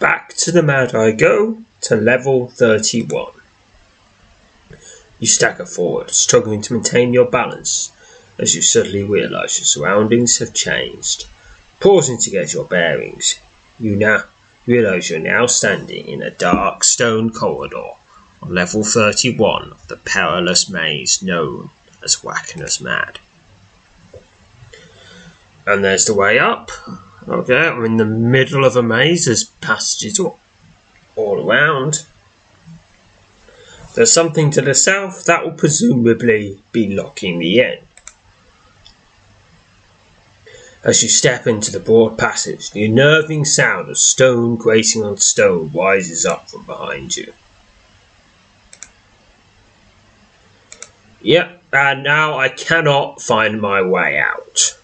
Back to the mad I go to level 31. You stagger forward, struggling to maintain your balance as you suddenly realise your surroundings have changed. Pausing to get your bearings, you now realise you're now standing in a dark stone corridor on level 31 of the perilous maze known as Wacker's Mad. And there's the way up. Okay, I'm in the middle of a maze. There's passages all, all around. There's something to the south that will presumably be locking me in. As you step into the broad passage, the unnerving sound of stone grating on stone rises up from behind you. Yep, and now I cannot find my way out.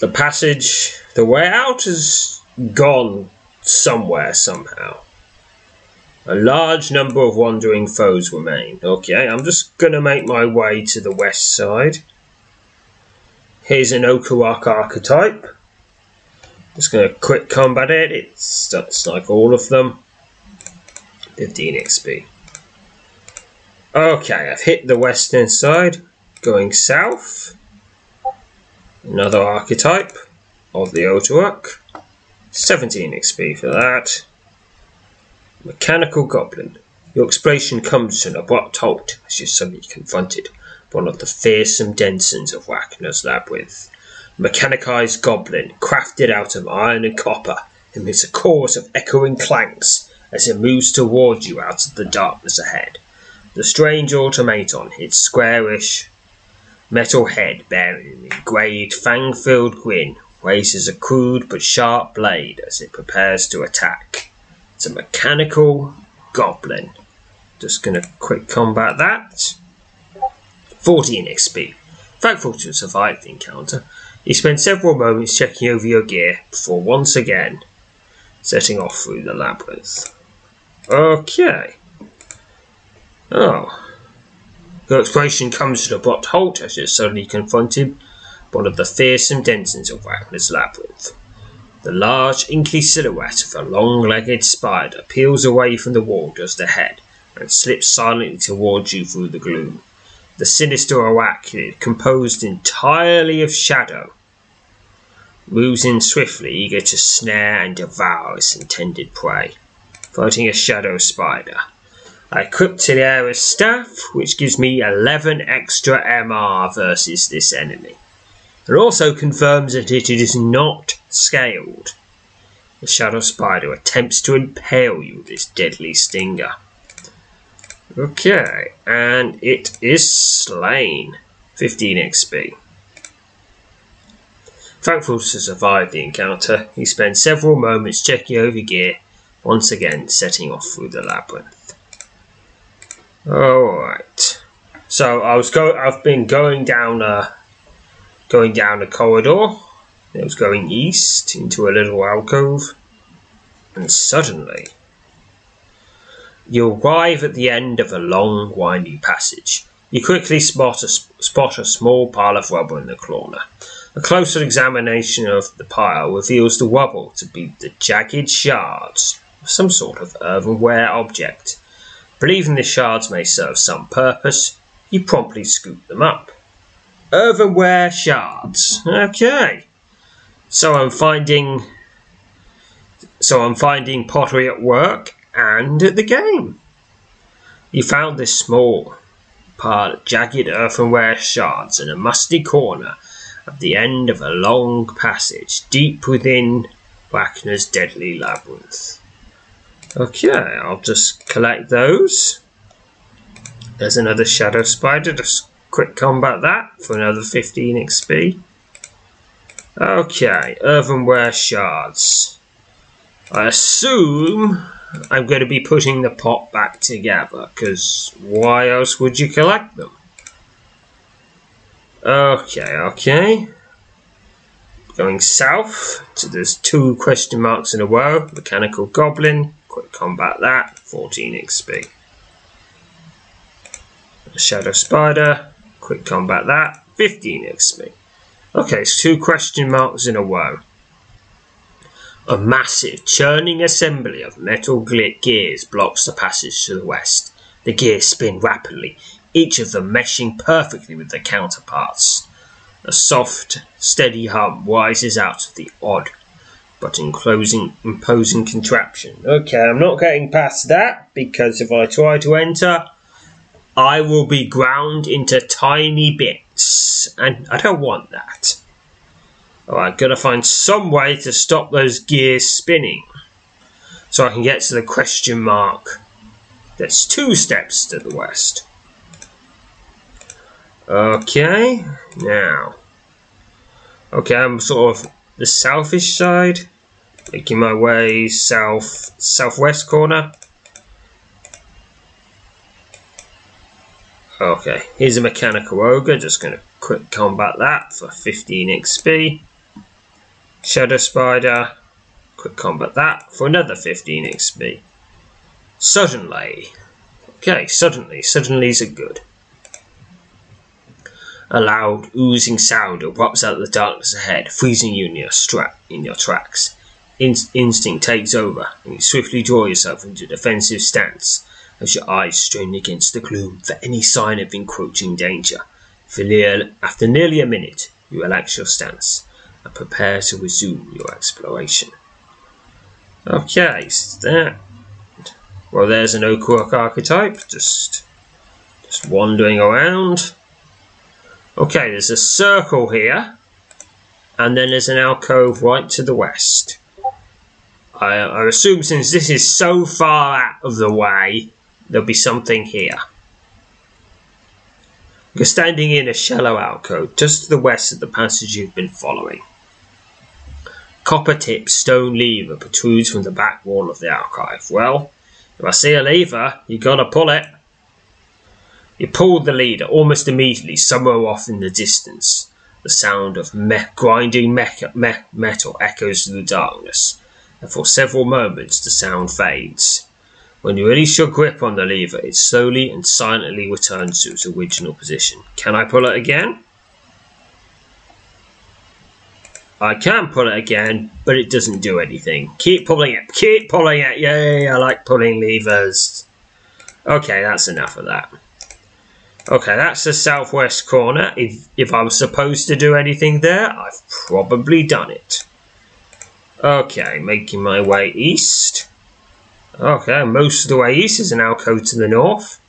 The passage, the way out has gone somewhere somehow. A large number of wandering foes remain. Okay, I'm just going to make my way to the west side. Here's an Okurak archetype. Just going to quick combat it. It's, it's like all of them. 15 XP. Okay, I've hit the western side. Going south. Another archetype of the Okurak. 17 XP for that. Mechanical Goblin. Your exploration comes to an abrupt halt as you're suddenly confronted one of the fearsome denizens of Wagner's Labyrinth. A mechanized goblin, crafted out of iron and copper, emits a chorus of echoing clanks as it moves towards you out of the darkness ahead. The strange automaton, its squarish metal head bearing an engraved fang-filled grin, raises a crude but sharp blade as it prepares to attack. It's a mechanical goblin. Just gonna quick combat that. 14 XP. Thankful to survive the encounter, you spend several moments checking over your gear before once again setting off through the labyrinth. Okay. Oh. Your exploration comes to an abrupt halt as you're suddenly confronted by one of the fearsome denizens of Wacker's Labyrinth. The large, inky silhouette of a long legged spider peels away from the wall just ahead and slips silently towards you through the gloom. The sinister arachnid, composed entirely of shadow, moves in swiftly, eager to snare and devour its intended prey. Fighting a shadow spider. I equipped the Hilaria's staff, which gives me 11 extra MR versus this enemy. It also confirms that it is not scaled. The shadow spider attempts to impale you with its deadly stinger. Okay, and it is slain. 15 XP. Thankful to survive the encounter, he spends several moments checking over gear, once again setting off through the labyrinth. Alright. So I was go I've been going down a going down a corridor. It was going east into a little alcove. And suddenly you arrive at the end of a long winding passage. You quickly spot a, spot a small pile of rubble in the corner. A closer examination of the pile reveals the rubble to be the jagged shards of some sort of earthenware object. Believing the shards may serve some purpose, you promptly scoop them up. Earthenware shards. Okay. So I'm finding so I'm finding pottery at work and at the game. You found this small pile of jagged earthenware shards in a musty corner at the end of a long passage deep within Wagner's deadly labyrinth. Okay, I'll just collect those. There's another Shadow Spider, just quick combat that for another 15 XP. Okay, earthenware shards. I assume I'm going to be putting the pot back together, because why else would you collect them? Okay, okay. Going south, so there's two question marks in a row. Mechanical Goblin, quick combat that, 14 XP. Shadow Spider, quick combat that, 15 XP. Okay, it's two question marks in a row. A massive churning assembly of metal gears blocks the passage to the west. The gears spin rapidly, each of them meshing perfectly with their counterparts. A soft, steady hum rises out of the odd but enclosing, imposing contraption. Okay, I'm not getting past that because if I try to enter, I will be ground into tiny bits, and I don't want that. Alright, gotta find some way to stop those gears spinning so I can get to the question mark. that's two steps to the west. Okay, now. Okay, I'm sort of the southish side, making my way south, southwest corner. Okay, here's a mechanical ogre, just going to quick combat that for 15 XP. Shadow spider, quick combat that for another 15 XP. Suddenly, okay, suddenly, suddenly's are good. A loud, oozing sound erupts out of the darkness ahead, freezing you in your, stra- in your tracks. In- instinct takes over, and you swiftly draw yourself into a defensive stance as your eyes strain against the gloom for any sign of encroaching danger. after nearly a minute, you relax your stance and prepare to resume your exploration. Okay, so that. Well, there's an Oak archetype, just, just wandering around. Okay, there's a circle here, and then there's an alcove right to the west. I, I assume since this is so far out of the way, there'll be something here. You're standing in a shallow alcove just to the west of the passage you've been following. Copper tipped stone lever protrudes from the back wall of the alcove. Well, if I see a lever, you gotta pull it. He pulled the leader almost immediately, somewhere off in the distance. The sound of me- grinding me- metal echoes through the darkness, and for several moments the sound fades. When you release your grip on the lever, it slowly and silently returns to its original position. Can I pull it again? I can pull it again, but it doesn't do anything. Keep pulling it. Keep pulling it. Yay, I like pulling levers. Okay, that's enough of that. Okay, that's the southwest corner. If, if I was supposed to do anything there, I've probably done it. Okay, making my way east. Okay, most of the way east is an alcove to the north.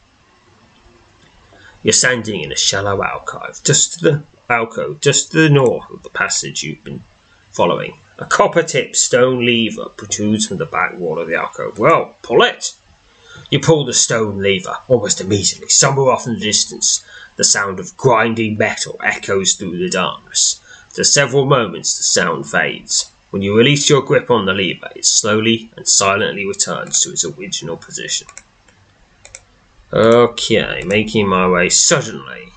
You're standing in a shallow alcove, just to the alcove, just to the north of the passage you've been following. A copper-tipped stone lever protrudes from the back wall of the alcove. Well, pull it! You pull the stone lever. Almost immediately, somewhere off in the distance, the sound of grinding metal echoes through the darkness. For several moments, the sound fades. When you release your grip on the lever, it slowly and silently returns to its original position. Okay, making my way suddenly.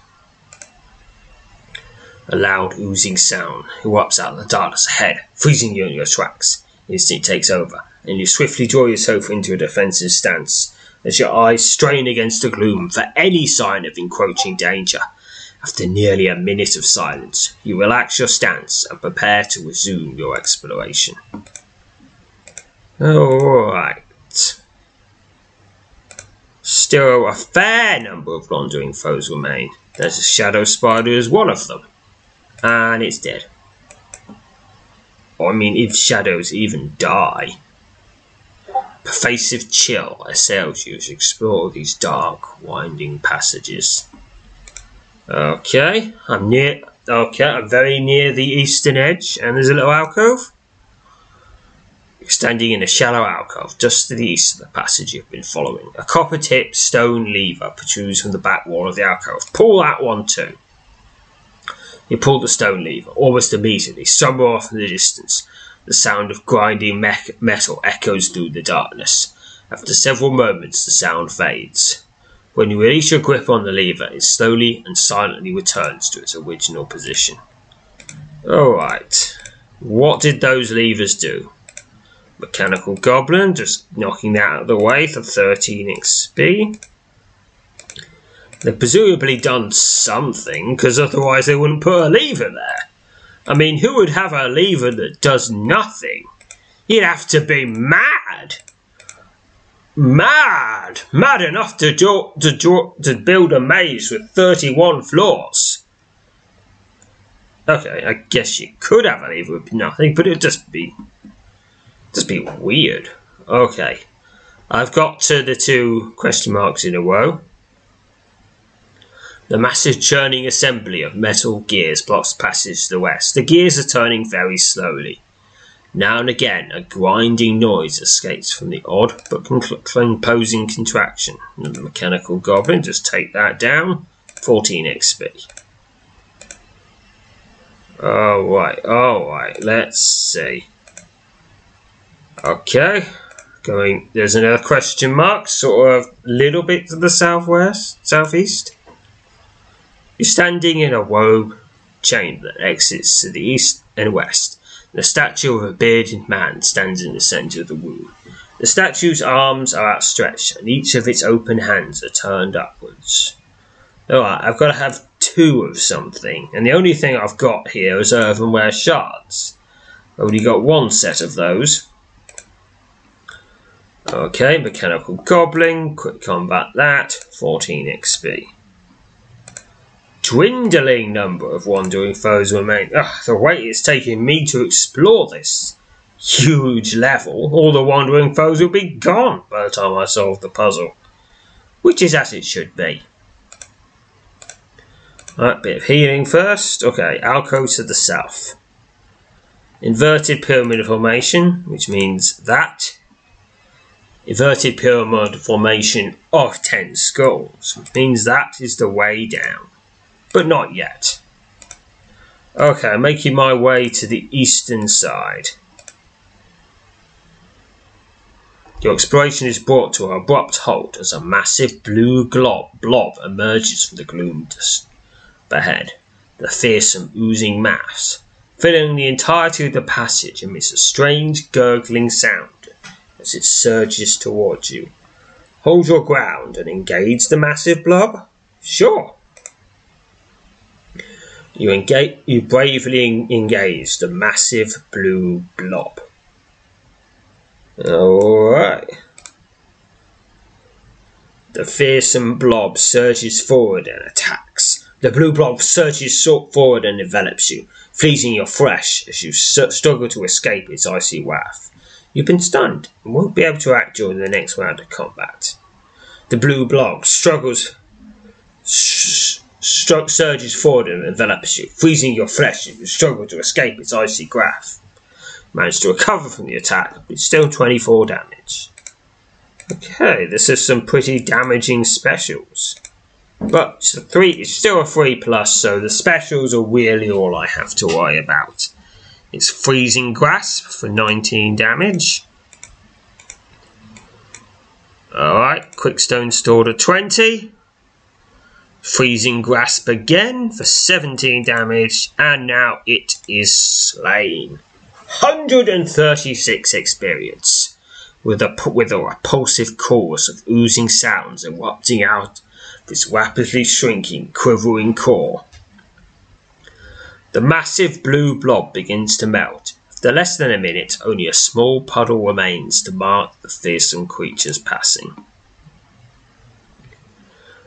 A loud oozing sound erupts out of the darkness ahead, freezing you in your tracks. Instinct takes over, and you swiftly draw yourself into a defensive stance as your eyes strain against the gloom for any sign of encroaching danger. After nearly a minute of silence, you relax your stance and prepare to resume your exploration. Alright. Still, a fair number of wandering foes remain. There's a shadow spider as one of them. And it's dead. I mean, if shadows even die. Pervasive chill assails you as you explore these dark, winding passages. Okay, I'm near. Okay, I'm very near the eastern edge, and there's a little alcove. Standing in a shallow alcove just to the east of the passage you've been following. A copper tipped stone lever protrudes from the back wall of the alcove. Pull that one too. You pull the stone lever. Almost immediately, somewhere off in the distance, the sound of grinding me- metal echoes through the darkness. After several moments, the sound fades. When you release your grip on the lever, it slowly and silently returns to its original position. Alright, what did those levers do? Mechanical Goblin, just knocking that out of the way for 13 XP. They've presumably done something, because otherwise they wouldn't put a lever there. I mean, who would have a lever that does nothing? You'd have to be mad mad, mad enough to do, to do, to build a maze with 31 floors. Okay, I guess you could have a lever with nothing, but it'd just be just be weird. Okay. I've got to the two question marks in a row. The massive churning assembly of metal gears blocks passage to the west. The gears are turning very slowly. Now and again, a grinding noise escapes from the odd but composing contraction. The mechanical goblin, just take that down. 14 XP. Alright, alright, let's see. Okay, going, there's another question mark, sort of little bit to the southwest, southeast. You're standing in a woe chamber that exits to the east and west. The statue of a bearded man stands in the centre of the room. The statue's arms are outstretched, and each of its open hands are turned upwards. Alright, I've got to have two of something, and the only thing I've got here is earthenware shards. I've only got one set of those. Okay, mechanical goblin, quick combat that, 14 XP dwindling number of wandering foes remain. Ugh, the wait it's taking me to explore this huge level, all the wandering foes will be gone by the time I solve the puzzle. Which is as it should be. Right, bit of healing first. Okay, alcove to the south. Inverted pyramid formation, which means that. Inverted pyramid formation of 10 skulls, which means that is the way down but not yet. Okay, I'm making my way to the eastern side. Your exploration is brought to an abrupt halt as a massive blue glob blob emerges from the gloom ahead. The fearsome, oozing mass, filling the entirety of the passage amidst a strange, gurgling sound as it surges towards you. Hold your ground and engage the massive blob? Sure. You engage, you bravely engage the massive blue blob. Alright. The fearsome blob surges forward and attacks. The blue blob surges forward and envelops you, freezing your flesh as you struggle to escape its icy wrath. You've been stunned and won't be able to act during the next round of combat. The blue blob struggles surges forward and envelops you, freezing your flesh as you struggle to escape its icy grasp. Managed to recover from the attack, but still 24 damage. Okay, this is some pretty damaging specials. But it's, three, it's still a 3 plus, so the specials are really all I have to worry about. It's Freezing Grasp for 19 damage. Alright, Quickstone Sword at 20. Freezing Grasp again for 17 damage, and now it is slain. 136 experience, with a, with a repulsive chorus of oozing sounds erupting out of rapidly shrinking, quivering core. The massive blue blob begins to melt. After less than a minute, only a small puddle remains to mark the fearsome creature's passing.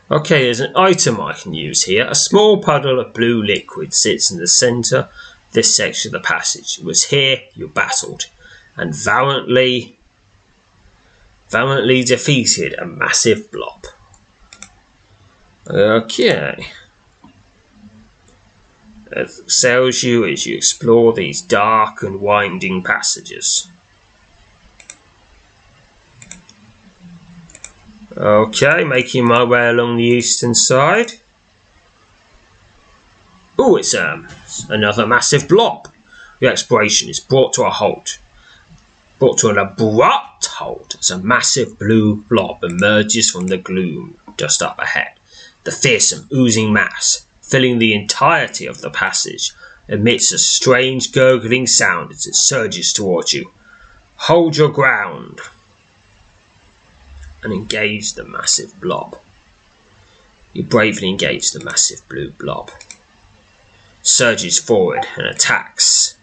Okay, there's an item I can use here. A small puddle of blue liquid sits in the centre this section of the passage. It was here you battled and valiantly, valiantly defeated a massive blob. Okay. It sails you as you explore these dark and winding passages. Okay, making my way along the eastern side. Oh, it's um, another massive blob. The exploration is brought to a halt. Brought to an abrupt halt as a massive blue blob emerges from the gloom just up ahead. The fearsome, oozing mass, filling the entirety of the passage, emits a strange gurgling sound as it surges towards you. Hold your ground and engage the massive blob. You bravely engage the massive blue blob. Surges forward and attacks.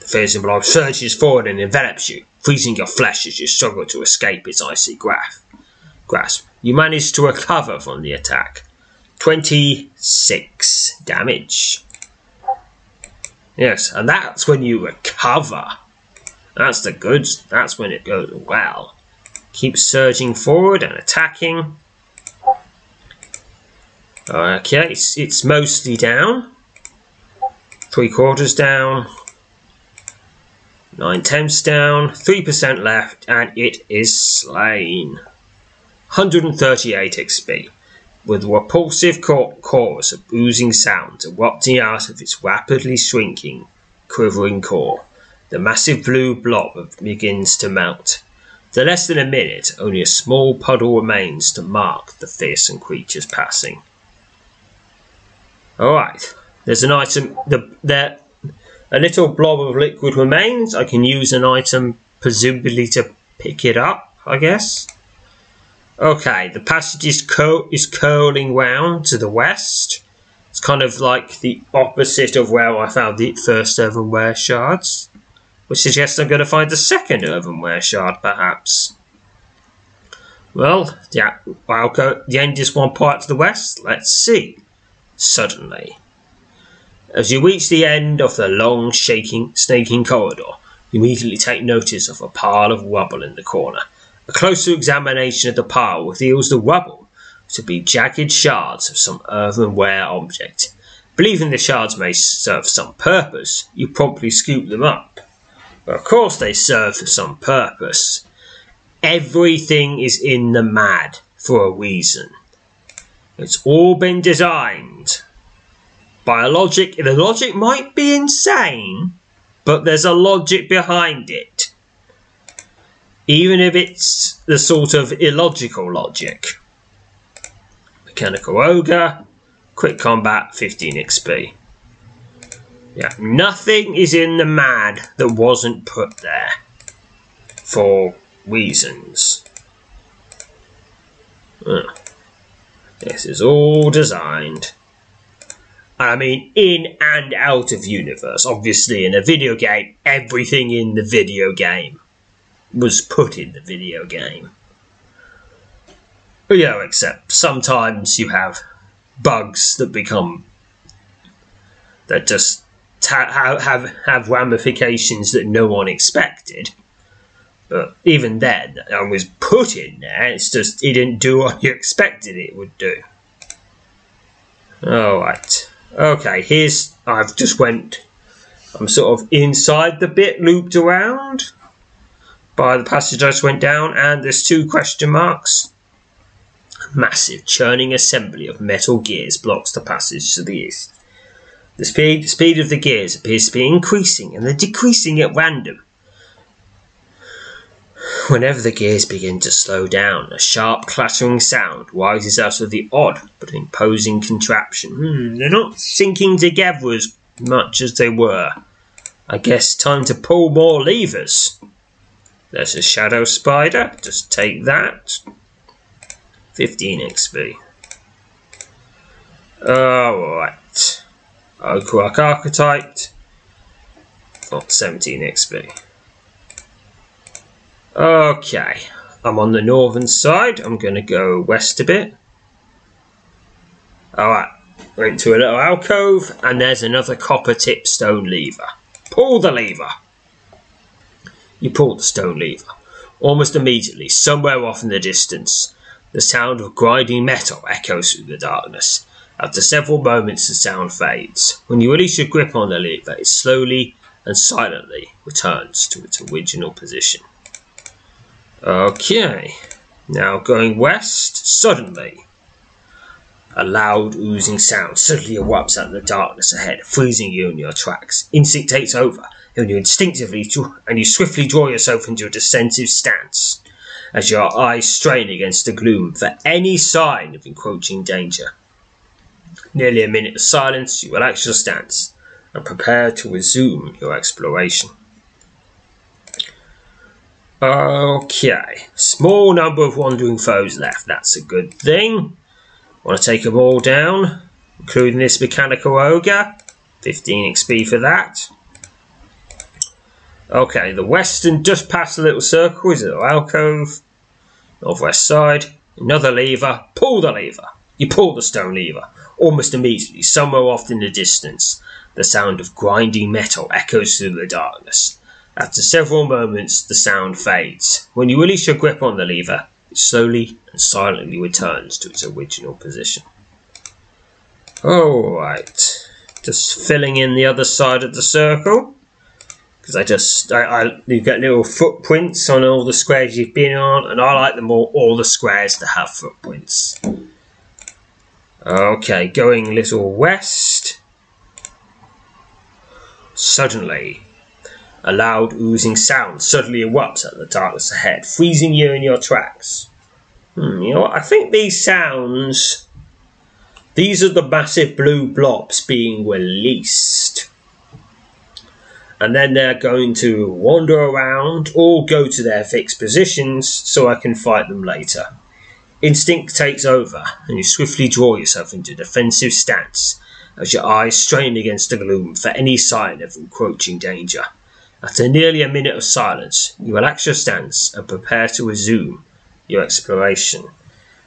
The fearsome blob surges forward and envelops you, freezing your flesh as you struggle to escape its icy grasp. grasp. You manage to recover from the attack. 26 damage. Yes, and that's when you recover. That's the good, that's when it goes well. Keep surging forward and attacking. Okay, it's, it's mostly down. Three quarters down. Nine tenths down. Three percent left, and it is slain. 138 XP. With a repulsive chorus of oozing sounds erupting out of its rapidly shrinking, quivering core, the massive blue blob begins to melt. For less than a minute, only a small puddle remains to mark the fearsome creature's passing. Alright, there's an item, the, there, a little blob of liquid remains. I can use an item, presumably to pick it up, I guess. Okay, the passage is, cur- is curling round to the west. It's kind of like the opposite of where I found the first earthenware shards which suggests I'm going to find the second earthenware shard, perhaps. Well, yeah, I'll go. The end is one part to the west. Let's see. Suddenly, as you reach the end of the long, shaking, snaking corridor, you immediately take notice of a pile of rubble in the corner. A closer examination of the pile reveals the rubble to be jagged shards of some earthenware object. Believing the shards may serve some purpose, you promptly scoop them up. But of course, they serve for some purpose. Everything is in the mad for a reason. It's all been designed by a logic. The logic might be insane, but there's a logic behind it. Even if it's the sort of illogical logic. Mechanical Ogre, Quick Combat, 15 XP. Yeah, nothing is in the mad that wasn't put there for reasons. Uh, this is all designed. I mean, in and out of universe. Obviously, in a video game, everything in the video game was put in the video game. You know, except sometimes you have bugs that become that just have have have ramifications that no one expected. But even then, I was put in there. It's just it didn't do what you expected it would do. All right. Okay. Here's I've just went I'm sort of inside the bit looped around by the passage I just went down, and there's two question marks. A massive churning assembly of metal gears blocks the passage to the east. The speed, speed of the gears appears to be increasing and they're decreasing at random. Whenever the gears begin to slow down, a sharp clattering sound rises out of the odd but imposing contraption. Hmm, they're not sinking together as much as they were. I guess time to pull more levers. There's a shadow spider. Just take that. 15 XP. Alright. Oak archetype. Got 17 XP. Okay. I'm on the northern side. I'm going to go west a bit. Alright. Went to a little alcove and there's another copper tip stone lever. Pull the lever. You pull the stone lever. Almost immediately, somewhere off in the distance, the sound of grinding metal echoes through the darkness. After several moments, the sound fades. When you release your grip on the lever, it slowly and silently returns to its original position. Okay, now going west, suddenly. A loud oozing sound suddenly erupts out of the darkness ahead, freezing you in your tracks. Instinct takes over, and you instinctively and you swiftly draw yourself into a defensive stance as your eyes strain against the gloom for any sign of encroaching danger. Nearly a minute of silence, you relax your stance and prepare to resume your exploration. Okay, small number of wandering foes left, that's a good thing. Want to take them all down, including this mechanical ogre. 15 XP for that. Okay, the western, just past the little circle, is a little alcove. Northwest side, another lever, pull the lever. You pull the stone lever. Almost immediately, somewhere off in the distance, the sound of grinding metal echoes through the darkness. After several moments, the sound fades. When you release your grip on the lever, it slowly and silently returns to its original position. Alright, just filling in the other side of the circle. Because I just, I, I, you get little footprints on all the squares you've been on, and I like them all, all the squares to have footprints. Okay, going a little west. Suddenly, a loud oozing sound suddenly erupts out of the darkness ahead, freezing you in your tracks. Hmm, you know what? I think these sounds. These are the massive blue blobs being released. And then they're going to wander around, or go to their fixed positions so I can fight them later. Instinct takes over, and you swiftly draw yourself into defensive stance as your eyes strain against the gloom for any sign of encroaching danger. After nearly a minute of silence, you relax your stance and prepare to resume your exploration.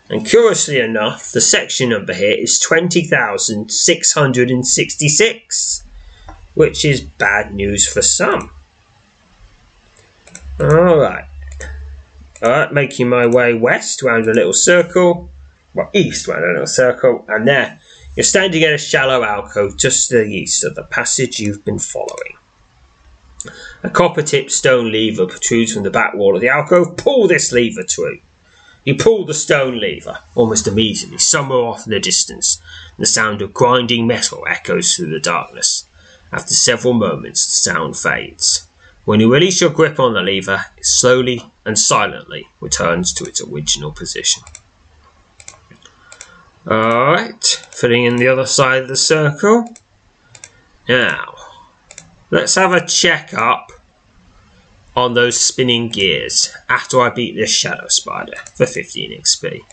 And curiously enough, the section number here is 20,666, which is bad news for some. Alright, Alright, making my way west around a little circle, well, east around a little circle, and there you're standing in a shallow alcove just to the east of the passage you've been following. A copper tipped stone lever protrudes from the back wall of the alcove. Pull this lever through. You pull the stone lever almost immediately, somewhere off in the distance. The sound of grinding metal echoes through the darkness. After several moments, the sound fades. When you release your grip on the lever, it slowly and silently returns to its original position. Alright, filling in the other side of the circle. Now, let's have a check up on those spinning gears after I beat this shadow spider for 15 XP.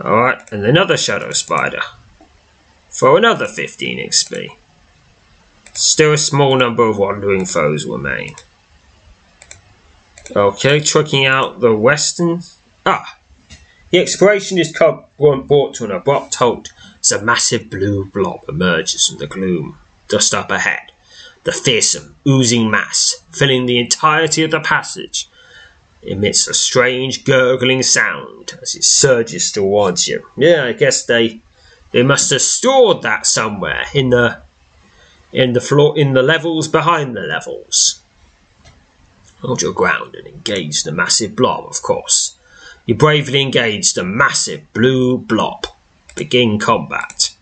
Alright, and another shadow spider for another 15 XP. Still a small number of wandering foes remain. Okay, trucking out the western. Ah! The exploration is brought to an abrupt halt as a massive blue blob emerges from the gloom, just up ahead. The fearsome, oozing mass, filling the entirety of the passage, emits a strange gurgling sound as it surges towards you. Yeah, I guess they they must have stored that somewhere in the in the floor in the levels behind the levels. Hold your ground and engage the massive blob, of course. You bravely engage the massive blue blob. Begin combat.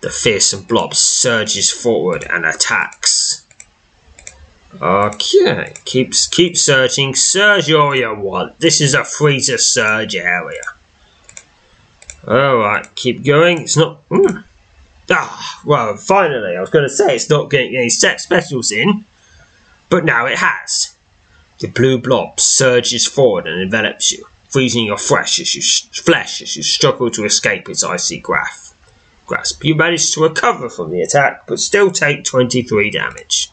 The fearsome blob surges forward and attacks. Okay, keeps keep searching. Surge all you want. This is a free to surge area. Alright, keep going. It's not. Mm. Ah, well, finally, I was going to say it's not getting any set specials in, but now it has. The blue blob surges forward and envelops you, freezing your flesh as you, flesh as you struggle to escape its icy grasp. grasp. You manage to recover from the attack, but still take 23 damage.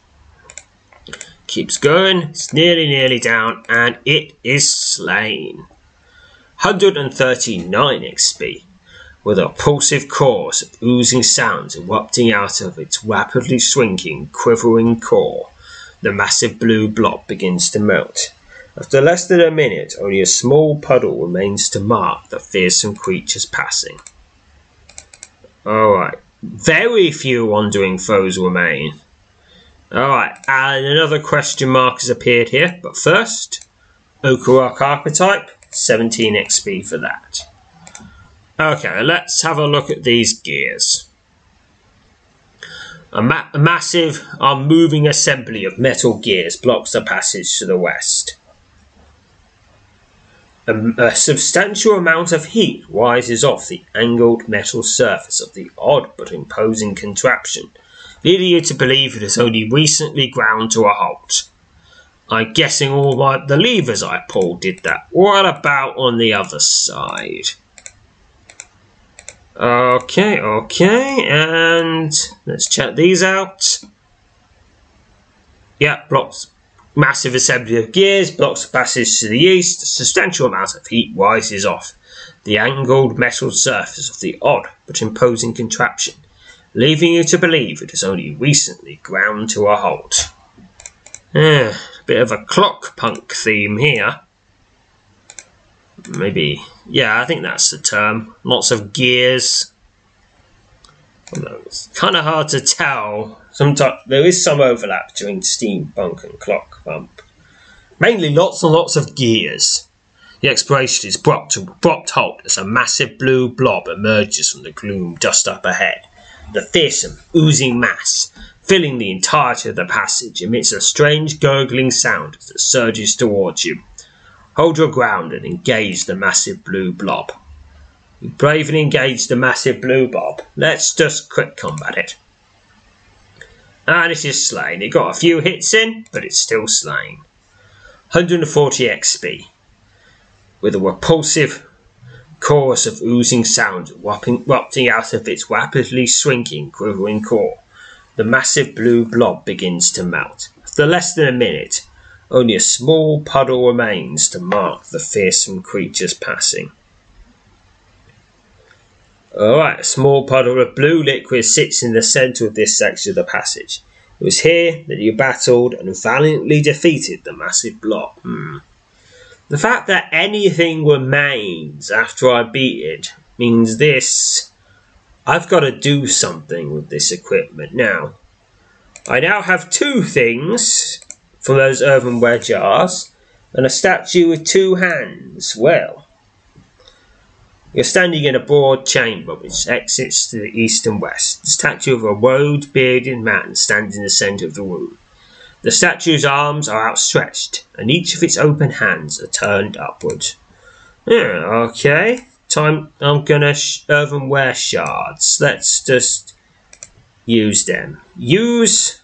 Keeps going, it's nearly, nearly down, and it is slain. 139 XP with a pulsive chorus of oozing sounds erupting out of its rapidly shrinking, quivering core. The massive blue blob begins to melt. After less than a minute, only a small puddle remains to mark the fearsome creature's passing. Alright, very few wandering foes remain. Alright, and another question mark has appeared here, but first, Okarok archetype, 17 XP for that. Okay, let's have a look at these gears. A, ma a massive, unmoving assembly of metal gears blocks the passage to the west. A, a, substantial amount of heat rises off the angled metal surface of the odd but imposing contraption, leading you to believe it has only recently ground to a halt. I'm guessing all my, the levers I pulled did that. What about on the other side? Okay, okay, and let's check these out. Yeah, blocks massive assembly of gears, blocks passage to the east, substantial amount of heat rises off the angled metal surface of the odd but imposing contraption, leaving you to believe it has only recently ground to a halt. Eh, bit of a clock punk theme here maybe. Yeah i think that's the term. Lots of gears. It's kind of hard to tell. Sometimes there is some overlap between steampunk and clock punk. Mainly lots and lots of gears. The exploration is brought to abrupt halt as a massive blue blob emerges from the gloom just up ahead. The fearsome oozing mass filling the entirety of the passage emits a strange gurgling sound as it surges towards you Hold your ground and engage the massive blue blob. You bravely engage the massive blue blob. Let's just quick combat it. Ah, and it is slain. It got a few hits in, but it's still slain. 140 XP. With a repulsive chorus of oozing sound erupting out of its rapidly shrinking, quivering core, the massive blue blob begins to melt. After less than a minute, only a small puddle remains to mark the fearsome creature's passing. Alright, a small puddle of blue liquid sits in the centre of this section of the passage. It was here that you battled and valiantly defeated the massive blob. Hmm. The fact that anything remains after I beat it means this. I've got to do something with this equipment now. I now have two things from those earthenware jars, and a statue with two hands. Well, you're standing in a broad chamber which exits to the east and west. The statue of a woad bearded man stands in the centre of the room. The statue's arms are outstretched, and each of its open hands are turned upward. Yeah, okay. Time. I'm gonna sh- earthenware shards. Let's just use them. Use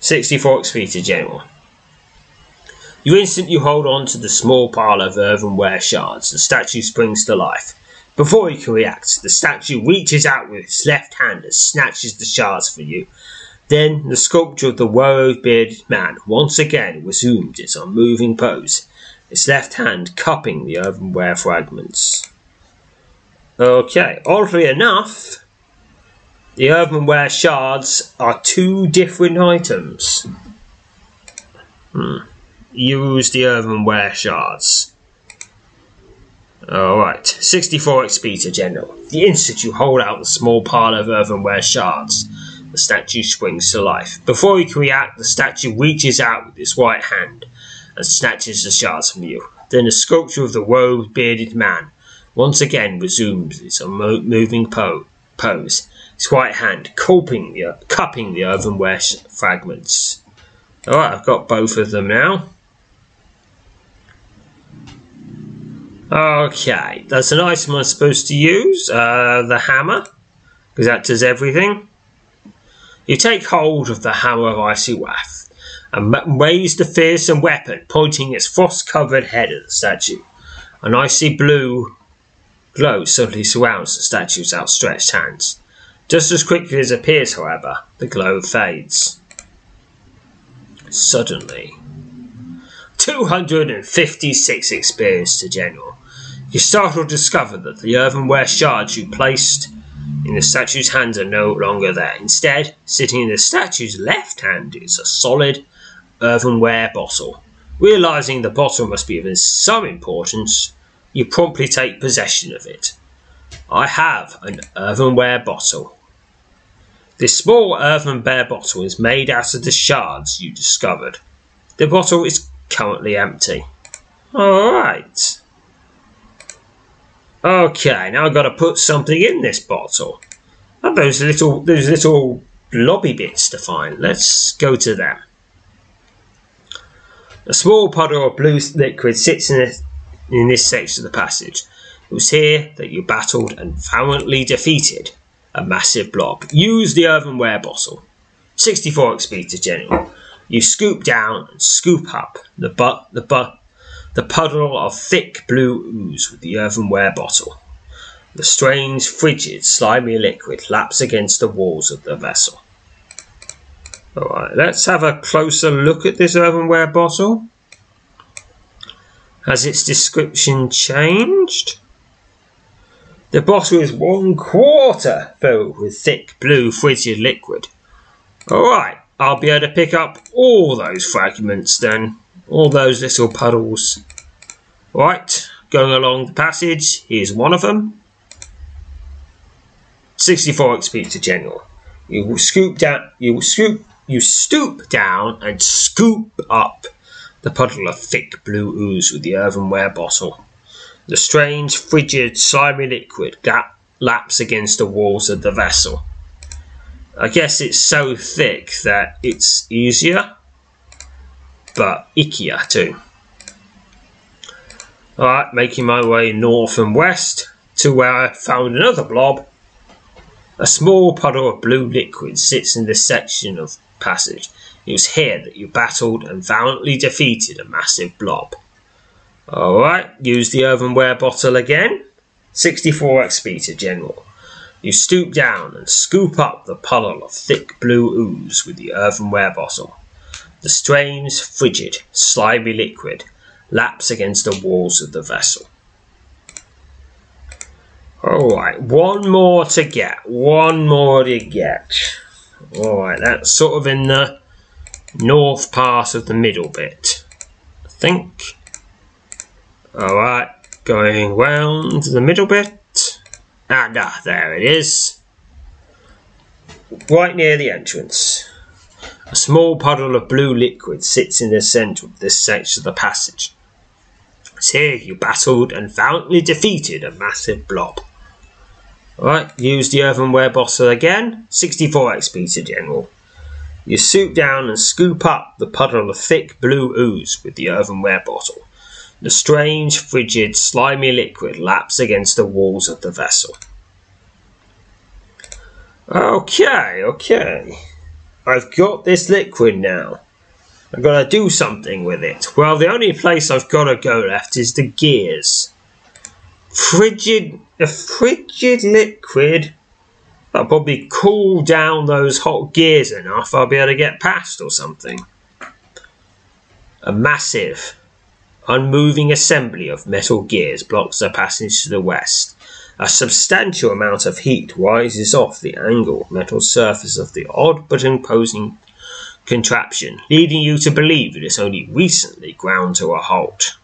64 XP to general. You instantly hold on to the small pile of earthenware shards. The statue springs to life. Before you can react, the statue reaches out with its left hand and snatches the shards for you. Then the sculpture of the worried bearded man once again resumed its unmoving pose, its left hand cupping the earthenware fragments. Okay, oddly enough, the earthenware shards are two different items. Hmm. Use the earthenware shards. Alright, 64 XP to General. The instant you hold out the small pile of earthenware shards, the statue springs to life. Before you can react, the statue reaches out with its white hand and snatches the shards from you. Then the sculpture of the robed, bearded man once again resumes its unmoving po- pose, His white hand cupping the, cupping the earthenware fragments. Alright, I've got both of them now. Okay, that's an item I'm supposed to use, uh, the hammer, because that does everything. You take hold of the hammer of icy wrath and raise the fearsome weapon, pointing its frost-covered head at the statue. An icy blue glow suddenly surrounds the statue's outstretched hands. Just as quickly as it appears, however, the glow fades. Suddenly, 256 experience to General. You startled to discover that the earthenware shards you placed in the statue's hands are no longer there. Instead, sitting in the statue's left hand is a solid earthenware bottle. Realizing the bottle must be of some importance, you promptly take possession of it. I have an earthenware bottle. This small earthenware bottle is made out of the shards you discovered. The bottle is currently empty. Alright. Okay, now I've got to put something in this bottle. And those little those little lobby bits to find. Let's go to them. A small puddle of blue liquid sits in in this section of the passage. It was here that you battled and valiantly defeated a massive blob. Use the earthenware bottle. 64 XP to general. You scoop down and scoop up the but the but the puddle of thick blue ooze with the earthenware bottle. The strange, frigid, slimy liquid laps against the walls of the vessel. Alright, let's have a closer look at this earthenware bottle. Has its description changed? The bottle is one quarter filled with thick blue frigid liquid. Alright, I'll be able to pick up all those fragments then. All those little puddles. Right, going along the passage, here's one of them. 64 XP to general. You scoop down, you scoop, you stoop down and scoop up the puddle of thick blue ooze with the earthenware bottle. The strange, frigid, slimy liquid gap laps against the walls of the vessel. I guess it's so thick that it's easier, but ickier too. Alright, making my way north and west to where I found another blob. A small puddle of blue liquid sits in this section of passage. It was here that you battled and valiantly defeated a massive blob. Alright, use the earthenware bottle again. 64 XP to general. You stoop down and scoop up the puddle of thick blue ooze with the earthenware bottle. The strange, frigid, slimy liquid laps against the walls of the vessel. Alright, one more to get. One more to get. Alright, that's sort of in the north part of the middle bit. I think. Alright, going round the middle bit. And ah, there it is. Right near the entrance. A small puddle of blue liquid sits in the centre of this section of the passage. It's here you battled and valiantly defeated a massive blob. Alright, use the earthenware bottle again. 64 XP to general. You swoop down and scoop up the puddle of thick blue ooze with the earthenware bottle. The strange, frigid, slimy liquid laps against the walls of the vessel. Okay, okay. I've got this liquid now. I've got to do something with it. Well, the only place I've got to go left is the gears. Frigid, a frigid liquid. I'll probably cool down those hot gears enough. I'll be able to get past or something. A massive unmoving assembly of metal gears blocks the passage to the west. A substantial amount of heat rises off the angled metal surface of the odd but imposing contraption, leading you to believe it is only recently ground to a halt.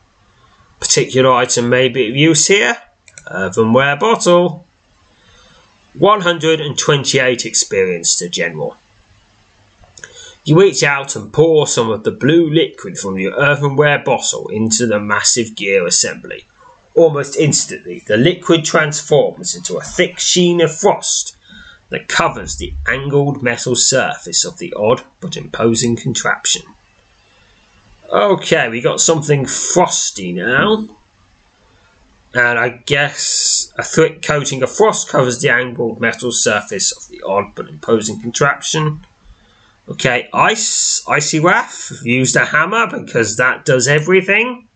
Particular item may be of use here. Earthenware bottle. 128 experience to general. You reach out and pour some of the blue liquid from your earthenware bottle into the massive gear assembly. Almost instantly, the liquid transforms into a thick sheen of frost that covers the angled metal surface of the odd but imposing contraption. Okay, we got something frosty now. And I guess a thick coating of frost covers the angled metal surface of the odd but imposing contraption. Okay, ice, icy wrath. Used a hammer because that does everything.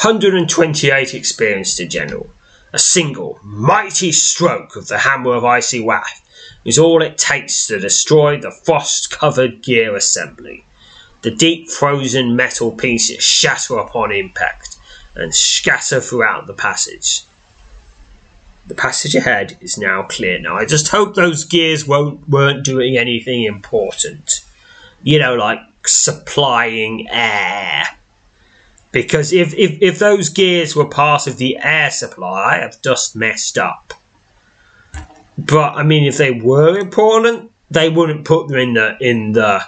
128 experience to general. A single, mighty stroke of the hammer of icy wrath is all it takes to destroy the frost covered gear assembly. The deep frozen metal pieces shatter upon impact and scatter throughout the passage. The passage ahead is now clear. Now, I just hope those gears won't weren't doing anything important. You know, like supplying air. Because if, if, if those gears were part of the air supply, I've just messed up. But I mean, if they were important, they wouldn't put them in the in the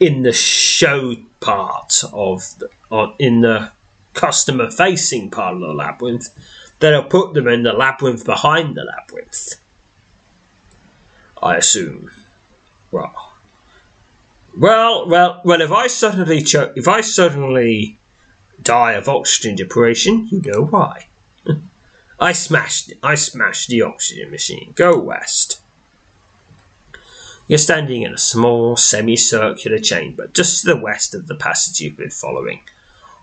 in the show part of the, in the customer facing part of the labyrinth then I'll put them in the labyrinth behind the labyrinth. I assume. Well, well, well, well. If I suddenly cho- if I suddenly die of oxygen deprivation, you know why. I smashed I smashed the oxygen machine. Go west. You're standing in a small semicircular chamber just to the west of the passage you've been following.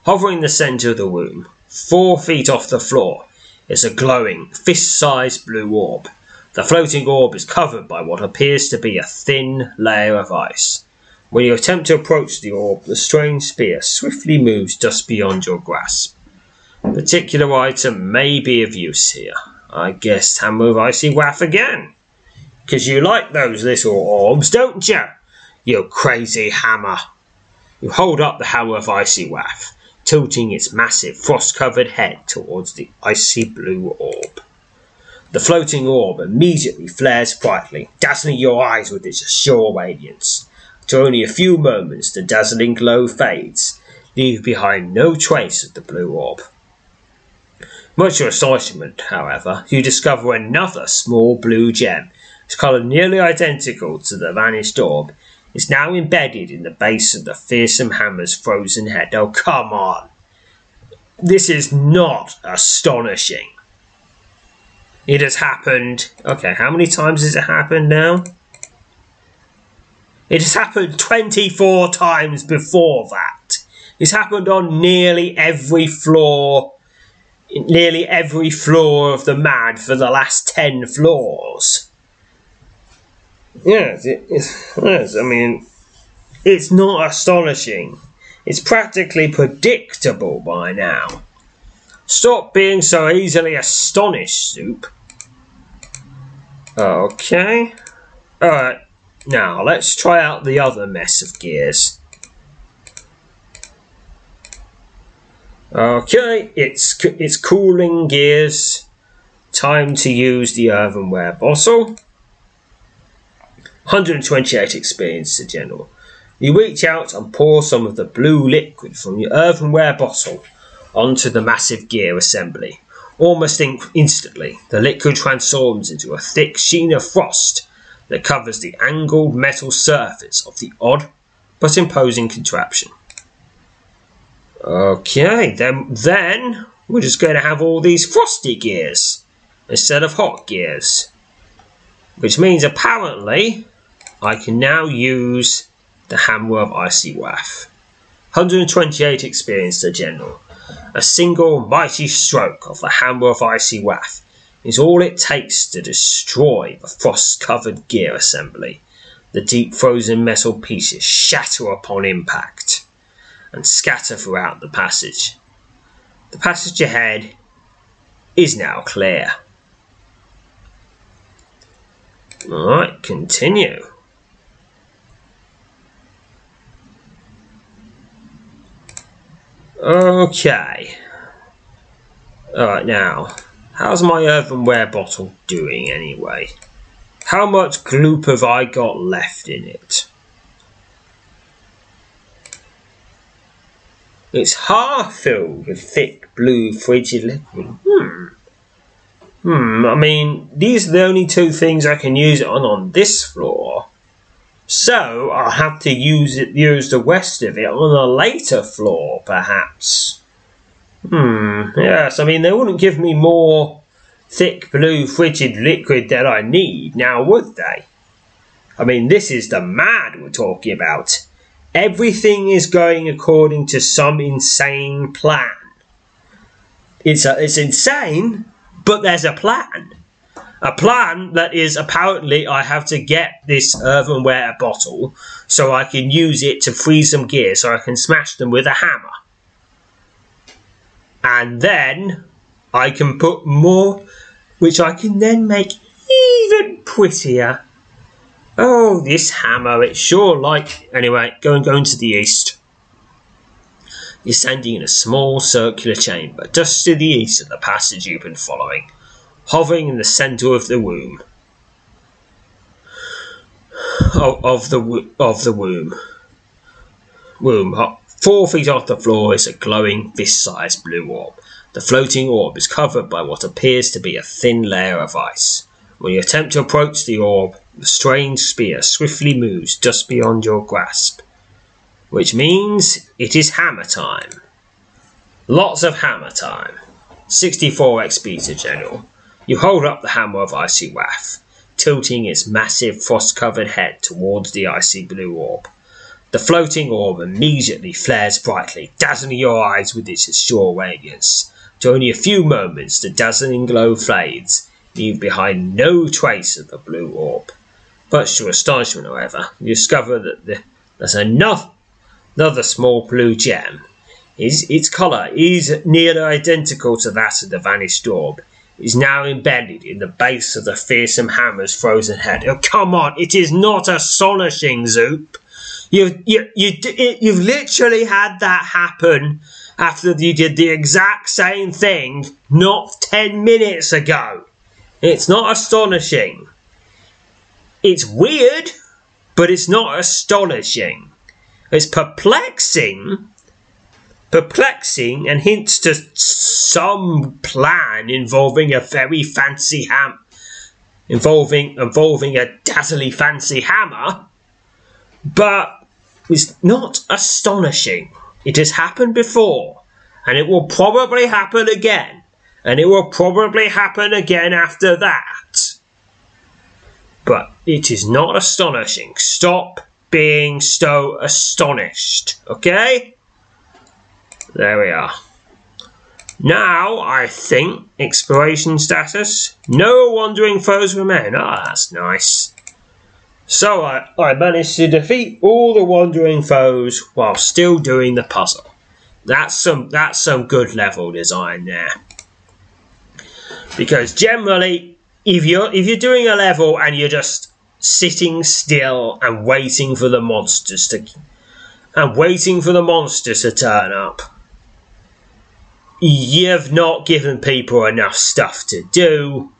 Hovering in the centre of the room, four feet off the floor, is a glowing, fist sized blue orb. The floating orb is covered by what appears to be a thin layer of ice. When you attempt to approach the orb, the strange spear swiftly moves just beyond your grasp. A particular item may be of use here. I guess Hammer of Icy Wrath again. Because you like those little orbs, don't you? You crazy hammer. You hold up the Hammer of Icy Wrath tilting its massive frost covered head towards the icy blue orb. The floating orb immediately flares brightly, dazzling your eyes with its azure radiance. After only a few moments, the dazzling glow fades, leaving behind no trace of the blue orb. Much to your astonishment, however, you discover another small blue gem, colour nearly identical to the vanished orb, is now embedded in the base of the fearsome hammer's frozen head. Oh, come on! This is not astonishing. It has happened. Okay, how many times has it happened now? It has happened 24 times before that. It's happened on nearly every floor, nearly every floor of the MAD for the last 10 floors. Yes, it, yes, I mean, it's not astonishing. It's practically predictable by now. Stop being so easily astonished, Soup. Okay. Alright, now let's try out the other mess of gears. Okay, it's it's cooling gears. Time to use the earthenware bottle. 128 experience to general. You reach out and pour some of the blue liquid from your earthenware bottle onto the massive gear assembly. Almost in- instantly, the liquid transforms into a thick sheen of frost that covers the angled metal surface of the odd but imposing contraption. Okay, then then we're just going to have all these frosty gears instead of hot gears. Which means apparently I can now use the Hammer of Icy Wrath. 128 experience to general. A single mighty stroke of the Hammer of Icy Wrath is all it takes to destroy the frost covered gear assembly. The deep frozen metal pieces shatter upon impact and scatter throughout the passage. The passage ahead is now clear. Alright, continue. Okay. Alright, now, how's my earthenware bottle doing anyway? How much gloop have I got left in it? It's half filled with thick blue frigid liquid. Hmm. Hmm, I mean, these are the only two things I can use it on on this floor. So I'll have to use it, use the rest of it on a later floor, perhaps. Hmm, yes, I mean, they wouldn't give me more thick blue frigid liquid that I need, now would they? I mean, this is the mad we're talking about. Everything is going according to some insane plan. It's, a, it's insane, but there's a plan. A plan that is apparently I have to get this earthenware bottle so I can use it to freeze some gear so I can smash them with a hammer. And then I can put more, which I can then make even prettier. Oh, this hammer, it's sure like. Anyway, going going to the east. You're standing in a small circular chamber, just to the east of the passage you've been following hovering in the centre of the womb. Of, of the of the womb. Womb. Four feet off the floor is a glowing fist-sized blue orb. The floating orb is covered by what appears to be a thin layer of ice. When you attempt to approach the orb, the strange spear swiftly moves just beyond your grasp, which means it is hammer time. Lots of hammer time. 64 XP to General. You hold up the hammer of icy wrath, tilting its massive frost covered head towards the icy blue orb. The floating orb immediately flares brightly, dazzling your eyes with its azure radiance. To only a few moments, the dazzling glow fades, leaving behind no trace of the blue orb. Much to your astonishment, however, you discover that the, there's enough, another small blue gem. Its, its colour is nearly identical to that of the vanished orb, is now embedded in the base of the fearsome hammer's frozen head. Oh, come on, it is not astonishing, Zoop. You've, you, you, you've literally had that happen after you did the exact same thing not 10 minutes ago. It's not astonishing. It's weird, but it's not astonishing. It's perplexing, perplexing and hints to some plan involving a very fancy ham involving involving a dazzling fancy hammer but it's not astonishing. It has happened before and it will probably happen again and it will probably happen again after that. But it is not astonishing. Stop being so astonished okay there we are. Now, I think, exploration status. No wandering foes remain. Ah, that's nice. So I, I managed to defeat all the wandering foes while still doing the puzzle. That's some that's some good level design there. Because generally, if you're if you're doing a level and you're just sitting still and waiting for the monsters to and waiting for the monsters to turn up, you've not given people enough stuff to do,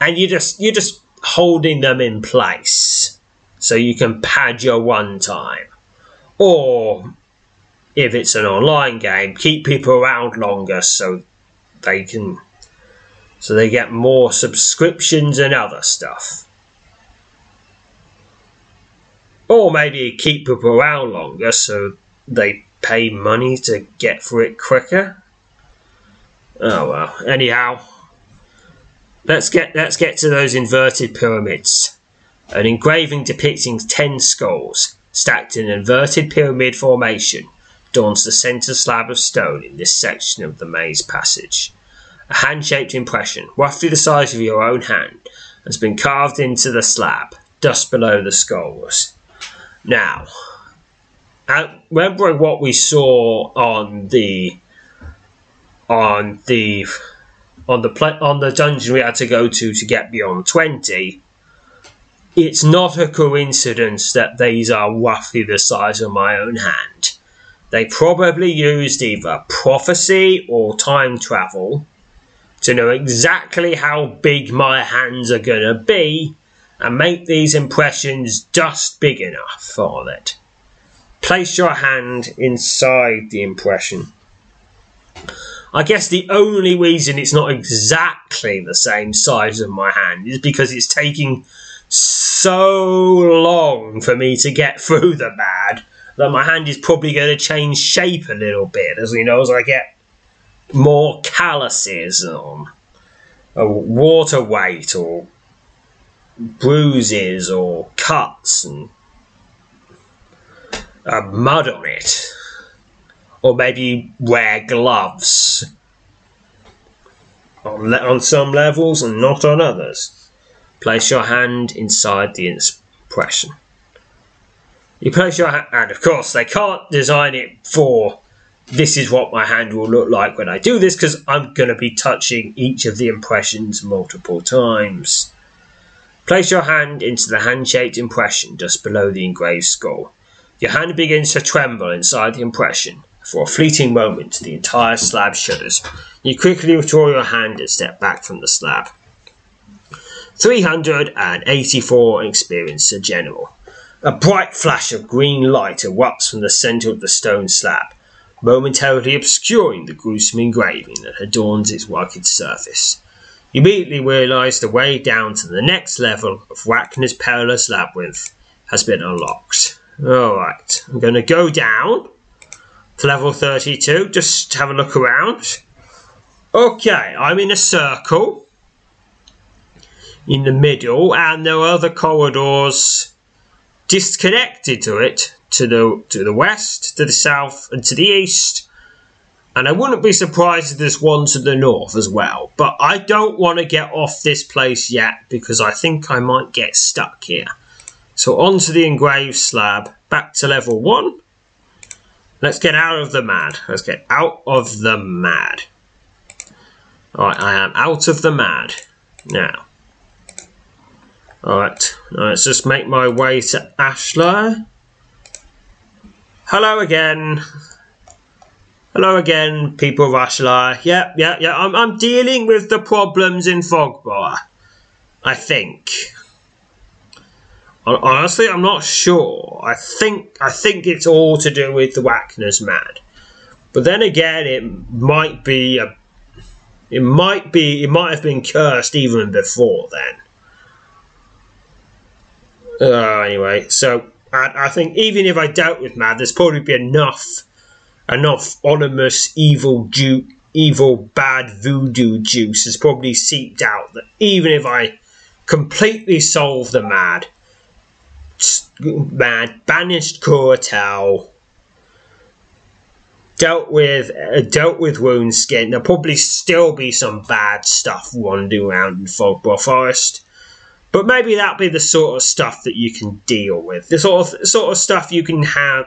and you just you're just holding them in place so you can pad your one time. Or if it's an online game, keep people around longer so they can so they get more subscriptions and other stuff. Or maybe keep people around longer so they pay money to get through it quicker. Oh well. Anyhow, let's get let's get to those inverted pyramids. An engraving depicting ten skulls stacked in an inverted pyramid formation adorns the centre slab of stone in this section of the maze passage. A hand-shaped impression, roughly the size of your own hand, has been carved into the slab, just below the skulls. Now, remembering what we saw on the on the on the pl- on the dungeon we had to go to to get beyond 20 it's not a coincidence that these are roughly the size of my own hand They probably used either prophecy or time travel to know exactly how big my hands are going to be and make these impressions just big enough for it. Place your hand inside the impression. I guess the only reason it's not exactly the same size of my hand is because it's taking so long for me to get through the bad that my hand is probably going to change shape a little bit as you know as I get more calluses on water weight or bruises or cuts and uh, mud on it. Or maybe wear gloves on, on some levels and not on others. Place your hand inside the impression. You place your hand, and of course, they can't design it for this is what my hand will look like when I do this because I'm going to be touching each of the impressions multiple times. Place your hand into the hand shaped impression just below the engraved skull. Your hand begins to tremble inside the impression. For a fleeting moment, the entire slab shudders. You quickly withdraw your hand and step back from the slab. 384 experience a general. A bright flash of green light erupts from the centre of the stone slab momentarily obscuring the gruesome engraving that adorns its rugged surface. You immediately realise the way down to the next level of Whackner's perilous labyrinth has been unlocked. Alright, I'm going to go down to level 32, just have a look around. Okay, I'm in a circle in the middle, and there are other corridors disconnected to it to the to the west, to the south, and to the east. And I wouldn't be surprised if there's one to the north as well. But I don't want to get off this place yet because I think I might get stuck here. So onto the engraved slab, back to level one. Let's get out of the mad. Let's get out of the mad. Alright, I am out of the mad. Now. Alright, let's just make my way to Ashlar. Hello again. Hello again, people of Ashlar. Yeah, yeah, yeah. I'm, I'm dealing with the problems in Fogbough. I think. Honestly, I'm not sure. I think I think it's all to do with the Whackner's mad. But then again, it might be a. It might be. It might have been cursed even before then. Uh, anyway, so and I think even if I dealt with Mad, there's probably be enough enough ominous evil ju- evil bad voodoo juice has probably seeped out that even if I completely solve the mad mad banished Coratel dealt with uh, dealt with wound skin there'll probably still be some bad stuff wandering around in Fogbough Forest but maybe that'd be the sort of stuff that you can deal with. The sort of sort of stuff you can have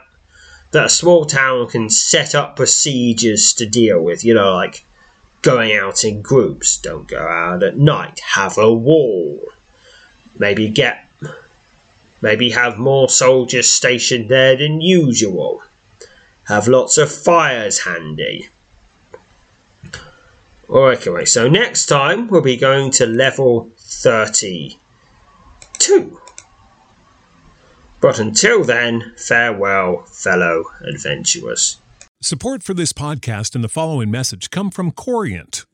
that a small town can set up procedures to deal with. You know, like going out in groups, don't go out at night, have a wall. Maybe get maybe have more soldiers stationed there than usual. Have lots of fires handy. Okay, so next time we'll be going to level 32. But until then, farewell, fellow adventurers. Support for this podcast and the following message come from Corient